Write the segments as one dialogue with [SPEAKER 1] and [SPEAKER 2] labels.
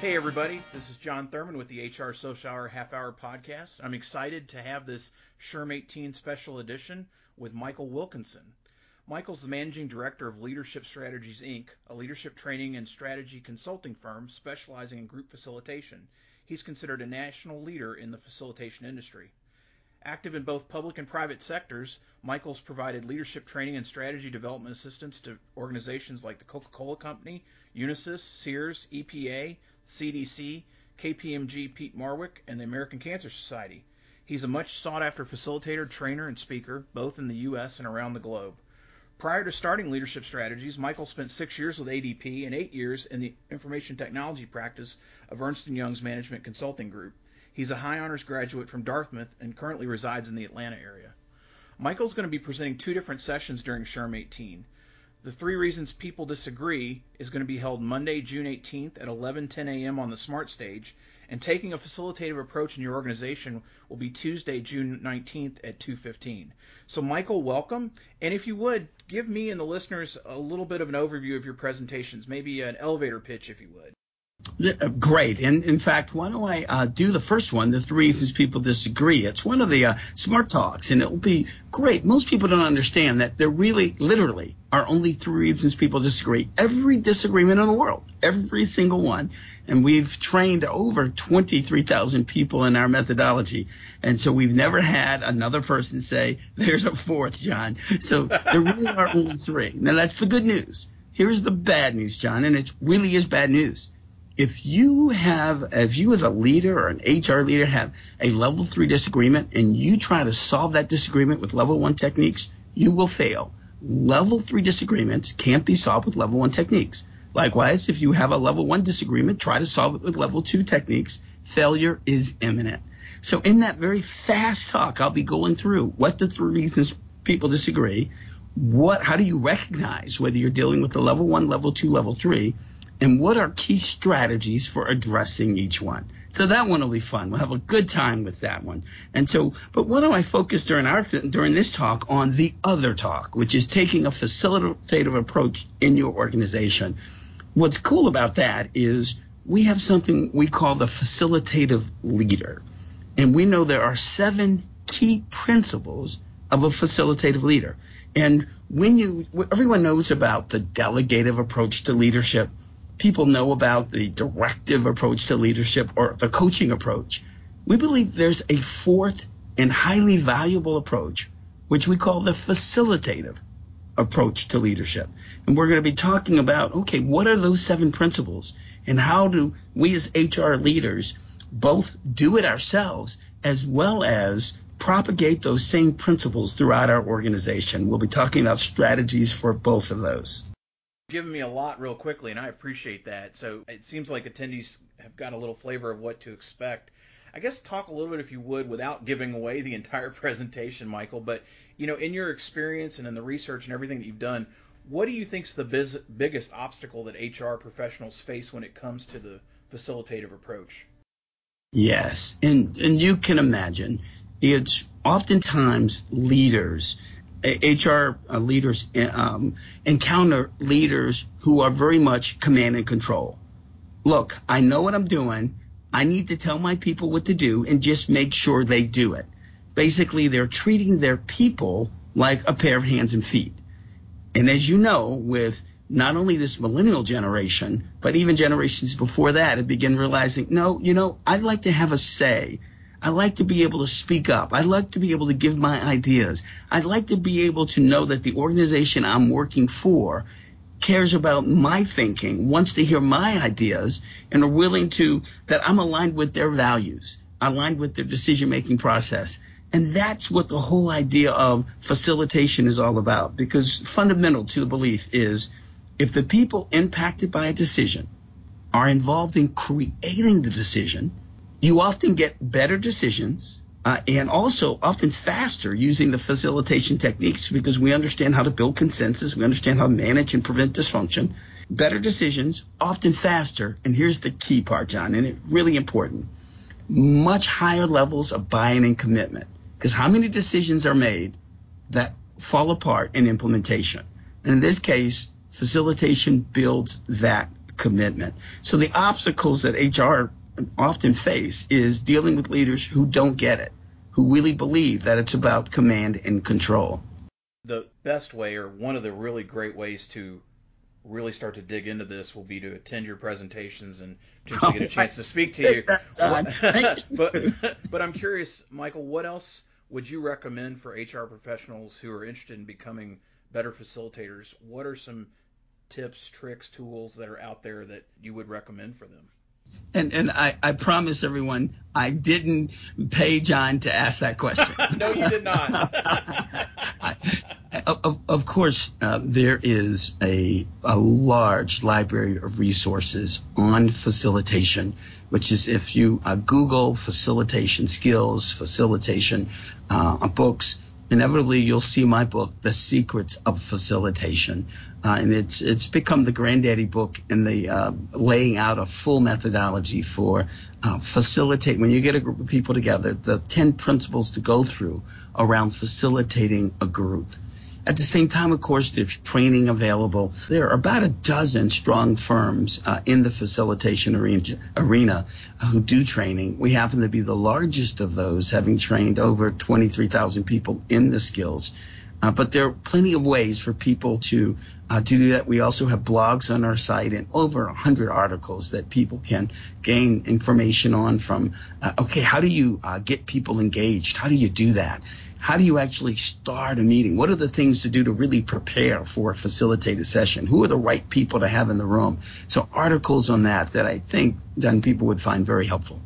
[SPEAKER 1] Hey, everybody, this is Jon Thurmond with the HR Social Hour Half Hour Podcast. I'm excited to have this SHRM 18 special edition with Michael Wilkinson. Michael's the managing director of Leadership Strategies Inc., a leadership training and strategy consulting firm specializing in group facilitation. He's considered a national leader in the facilitation industry. Active in both public and private sectors, Michael's provided leadership training and strategy development assistance to organizations like the Coca Cola Company, Unisys, Sears, EPA, CDC, KPMG Peat Marwick, and the American Cancer Society. He's a much sought after facilitator, trainer, and speaker, both in the U.S. and around the globe. Prior to starting Leadership Strategies, Michael spent six years with ADP and eight years in the information technology practice of Ernst & Young's Management Consulting Group. He's a high honors graduate from Dartmouth and currently resides in the Atlanta area. Michael's going to be presenting two different sessions during SHRM 18. The Three Reasons People Disagree is going to be held Monday, June 18th at 11:10 a.m. on the Smart Stage, and Taking a Facilitative Approach in Your Organization will be Tuesday, June 19th at 2:15. So Michael, welcome, and if you would, give me and the listeners a little bit of an overview of your presentations, maybe an elevator pitch if you would.
[SPEAKER 2] Great. And in fact, why don't I uh, do the first one, the three reasons people disagree? It's one of the uh, smart talks, and it will be great. Most people don't understand that there really, literally, are only three reasons people disagree. Every disagreement in the world, every single one. And we've trained over 23,000 people in our methodology. And so we've never had another person say, there's a fourth, Jon. So there really are only three. Now that's the good news. Here's the bad news, Jon, and it really is bad news if you have, if you as a leader or an HR leader have a level three disagreement and you try to solve that disagreement with level one techniques, you will fail. Level three disagreements can't be solved with level one techniques. Likewise, if you have a level one disagreement, try to solve it with level two techniques. Failure is imminent. So in that very fast talk, I'll be going through what the three reasons people disagree, what, how do you recognize whether you're dealing with the level one, level two, level three, and what are key strategies for addressing each one. So that one will be fun. We'll have a good time with that one. And so, but what don't I focus during our during this talk on the other talk, which is taking a facilitative approach in your organization. What's cool about that is we have something we call the facilitative leader. And we know there are seven key principles of a facilitative leader. And when you, everyone knows about the delegative approach to leadership people know about the directive approach to leadership or the coaching approach. We believe there's a fourth and highly valuable approach, which we call the facilitative approach to leadership. And we're going to be talking about, okay, what are those seven principles and how do we as HR leaders both do it ourselves as well as propagate those same principles throughout our organization. We'll be talking about strategies for both of those
[SPEAKER 1] given me a lot real quickly, and I appreciate that. So it seems like attendees have got a little flavor of what to expect. I guess talk a little bit, if you would, without giving away the entire presentation, Michael. But you know, in your experience and in the research and everything that you've done, what do you think is the biz- biggest obstacle that HR professionals face when it comes to the facilitative approach?
[SPEAKER 2] Yes, and and you can imagine it's oftentimes leaders HR uh, leaders um, encounter leaders who are very much command and control. Look, I know what I'm doing. I need to tell my people what to do and just make sure they do it. Basically, they're treating their people like a pair of hands and feet. And as you know, with not only this millennial generation, but even generations before that, have begun realizing, no, you know, I'd like to have a say. I like to be able to speak up. I like to be able to give my ideas. I'd like to be able to know that the organization I'm working for cares about my thinking, wants to hear my ideas, and are willing to, that I'm aligned with their values, aligned with their decision making process. And that's what the whole idea of facilitation is all about. Because fundamental to the belief is if the people impacted by a decision are involved in creating the decision, you often get better decisions uh, and also often faster using the facilitation techniques because we understand how to build consensus, we understand how to manage and prevent dysfunction. Better decisions, often faster. And here's the key part, Jon, and it's really important. Much higher levels of buy-in and commitment. Because how many decisions are made that fall apart in implementation? And in this case, facilitation builds that commitment. So the obstacles that HR often face is dealing with leaders who don't get it, who really believe that it's about command and control.
[SPEAKER 1] The best way, or one of the really great ways to really start to dig into this will be to attend your presentations and to get a chance to speak to you. but but I'm curious, Michael, what else would you recommend for HR professionals who are interested in becoming better facilitators? What are some tips, tricks, tools that are out there that you would recommend for them?
[SPEAKER 2] And and I, I promise everyone I didn't pay Jon to ask that question.
[SPEAKER 1] no, you did not.
[SPEAKER 2] I, of, of course, uh, there is a, a large library of resources on facilitation, which is if you uh, Google facilitation skills, facilitation uh, books, inevitably you'll see my book, The Secrets of Facilitation. Uh, and it's it's become the granddaddy book in the uh, laying out a full methodology for uh, facilitate when you get a group of people together, the 10 principles to go through around facilitating a group. At the same time, of course, there's training available. There are about a dozen strong firms uh, in the facilitation arena, arena who do training. We happen to be the largest of those, having trained over 23,000 people in the skills. Uh, but there are plenty of ways for people to uh, to do that. We also have blogs on our site and over 100 articles that people can gain information on. From uh, okay, how do you uh, get people engaged? How do you do that? How do you actually start a meeting? What are the things to do to really prepare for a facilitated session? Who are the right people to have in the room? So articles on that that I think young people would find very helpful.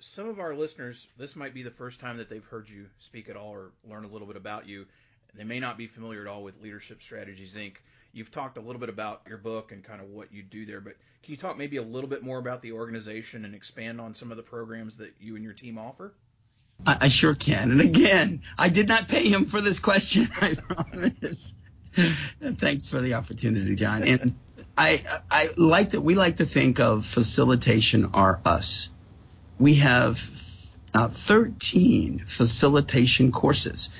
[SPEAKER 1] Some of our listeners, this might be the first time that they've heard you speak at all or learn a little bit about you. They may not be familiar at all with Leadership Strategies Inc. You've talked a little bit about your book and kind of what you do there, but can you talk maybe a little bit more about the organization and expand on some of the programs that you and your team offer?
[SPEAKER 2] I, I sure can. And again, I did not pay him for this question. I promise. Thanks for the opportunity, Jon. And I, I like that we like to think of facilitation are us. We have uh, 13 facilitation courses,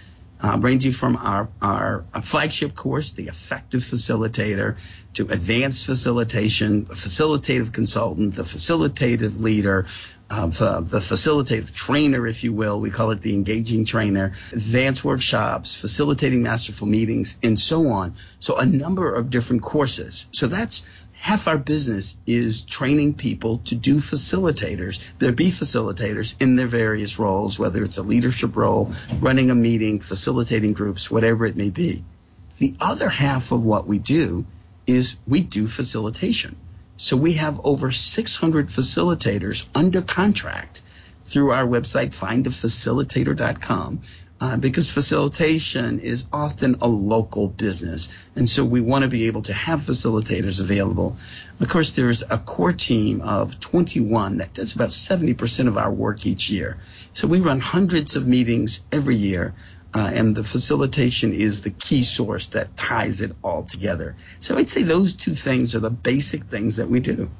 [SPEAKER 2] uh, ranging from our, our flagship course, the effective facilitator, to advanced facilitation, the facilitative consultant, the facilitative leader, uh, the facilitative trainer, if you will. We call it the engaging trainer, advanced workshops, facilitating masterful meetings, and so on. So a number of different courses. So that's half our business is training people to do facilitators, to be facilitators in their various roles, whether it's a leadership role, running a meeting, facilitating groups, whatever it may be. The other half of what we do is we do facilitation. So we have over 600 facilitators under contract through our website, findafacilitator.com, uh, because facilitation is often a local business. And so we want to be able to have facilitators available. Of course, there's a core team of 21 that does about 70% of our work each year. So we run hundreds of meetings every year uh, and the facilitation is the key source that ties it all together. So I'd say those two things are the basic things that we do.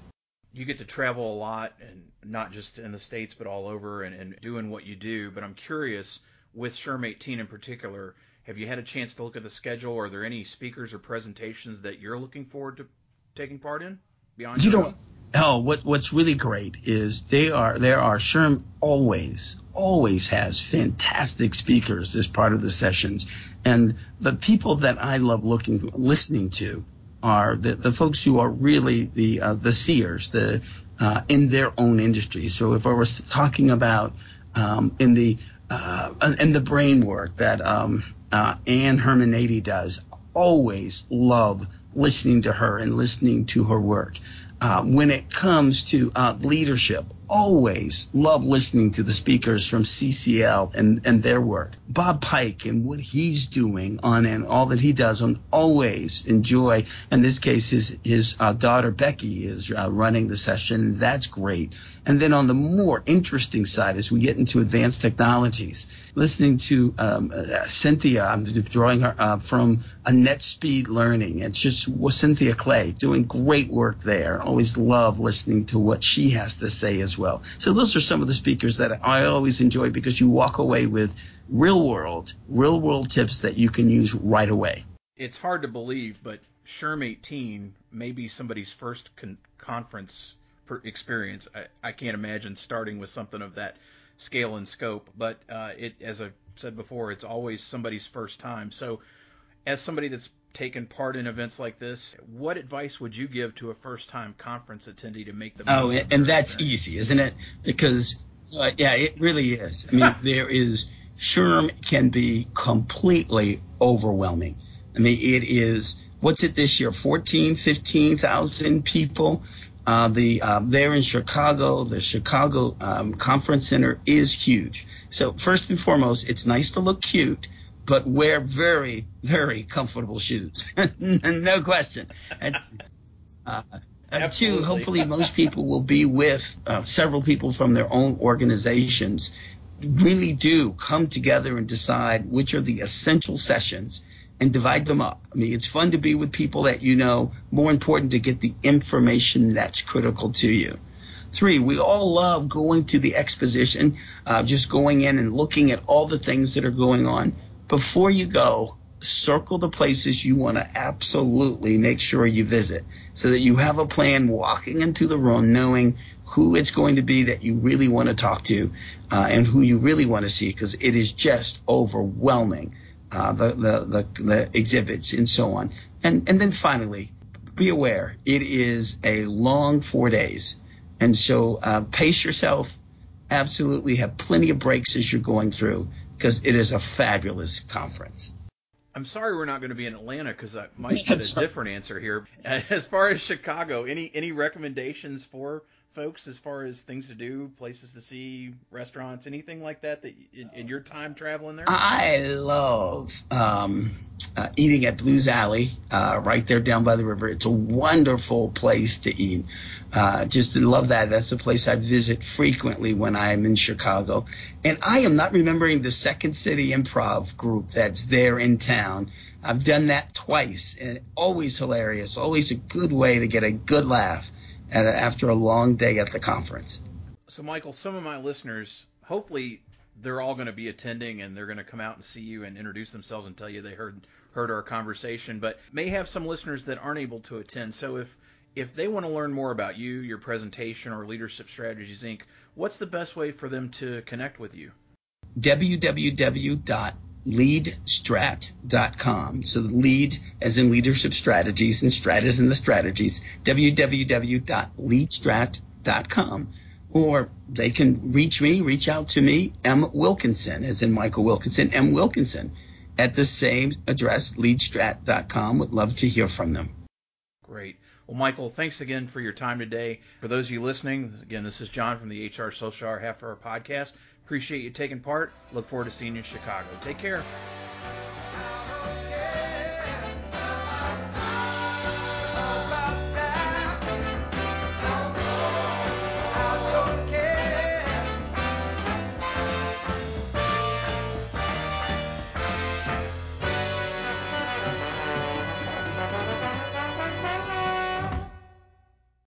[SPEAKER 1] You get to travel a lot, and not just in the states, but all over, and, and doing what you do. But I'm curious, with SHRM 18 in particular, have you had a chance to look at the schedule? Are there any speakers or presentations that you're looking forward to taking part in beyond?
[SPEAKER 2] You know, oh, what what's really great is they are there are SHRM always always has fantastic speakers as part of the sessions, and the people that I love looking listening to are the, the folks who are really the uh, the seers, the uh, in their own industry. So if I was talking about um, in the uh, in the brain work that um, uh, Ann Herrmann-Nehdi does, always love listening to her and listening to her work. Uh, when it comes to uh, leadership, always love listening to the speakers from CCL and, and their work. Bob Pike and what he's doing on and all that he does on always enjoy. In this case, his, his uh, daughter Becky is uh, running the session. That's great. And then on the more interesting side, as we get into advanced technologies, listening to um, uh, Cynthia, I'm drawing her uh, from a NetSpeed Learning. It's just Cynthia Clay doing great work there. Always love listening to what she has to say as well. So those are some of the speakers that I always enjoy because you walk away with real world, real world tips that you can use right away.
[SPEAKER 1] It's hard to believe, but SHRM 18 may be somebody's first con- conference experience. I, I can't imagine starting with something of that scale and scope. But uh, it, as I said before, it's always somebody's first time. So, as somebody that's taken part in events like this, what advice would you give to a first-time conference attendee to make the
[SPEAKER 2] oh, and that's easy, isn't it? Because uh, yeah, it really is. I mean, there is SHRM can be completely overwhelming. I mean, it is. What's it this year? 14, 15,000 people. Uh, the um, there in Chicago, the Chicago um, Conference Center is huge. So first and foremost, it's nice to look cute, but wear very, very comfortable shoes. no question. And, uh, and two, hopefully most people will be with uh, several people from their own organizations. Really do come together and decide which are the essential sessions and divide them up. I mean, it's fun to be with people that you know, more important to get the information that's critical to you. Three, we all love going to the exposition, uh, just going in and looking at all the things that are going on. Before you go, circle the places you want to absolutely make sure you visit so that you have a plan walking into the room knowing who it's going to be that you really want to talk to uh, and who you really want to see because it is just overwhelming uh, the, the, the, the exhibits and so on. And, and then finally, be aware it is a long four days. And so uh, pace yourself. Absolutely have plenty of breaks as you're going through because it is a fabulous conference.
[SPEAKER 1] I'm sorry we're not going to be in Atlanta because I might get a different answer here. As far as Chicago, any any recommendations for folks as far as things to do, places to see, restaurants, anything like that that in, in your time traveling there?
[SPEAKER 2] I love um, uh, eating at Blues Alley, uh, right there down by the river. It's a wonderful place to eat. Uh, just love that. That's a place I visit frequently when I'm in Chicago. And I am not remembering the Second City Improv group that's there in town. I've done that twice, and always hilarious. Always a good way to get a good laugh after a long day at the conference.
[SPEAKER 1] So, Michael, some of my listeners, hopefully, they're all going to be attending and they're going to come out and see you and introduce themselves and tell you they heard heard our conversation. But may have some listeners that aren't able to attend. So, if if they want to learn more about you, your presentation, or Leadership Strategies Inc., what's the best way for them to connect with you?
[SPEAKER 2] www.leadstrat.com. So the lead as in leadership strategies and strat as in the strategies. www.leadstrat.com. Or they can reach me, reach out to me, M. Wilkinson, as in Michael Wilkinson, M. Wilkinson, at the same address, leadstrat.com. Would love to hear from them.
[SPEAKER 1] Great. Well, Michael, thanks again for your time today. For those of you listening, again, this is Jon from the HR Social Hour Half Hour Podcast. Appreciate you taking part. Look forward to seeing you in Chicago. Take care.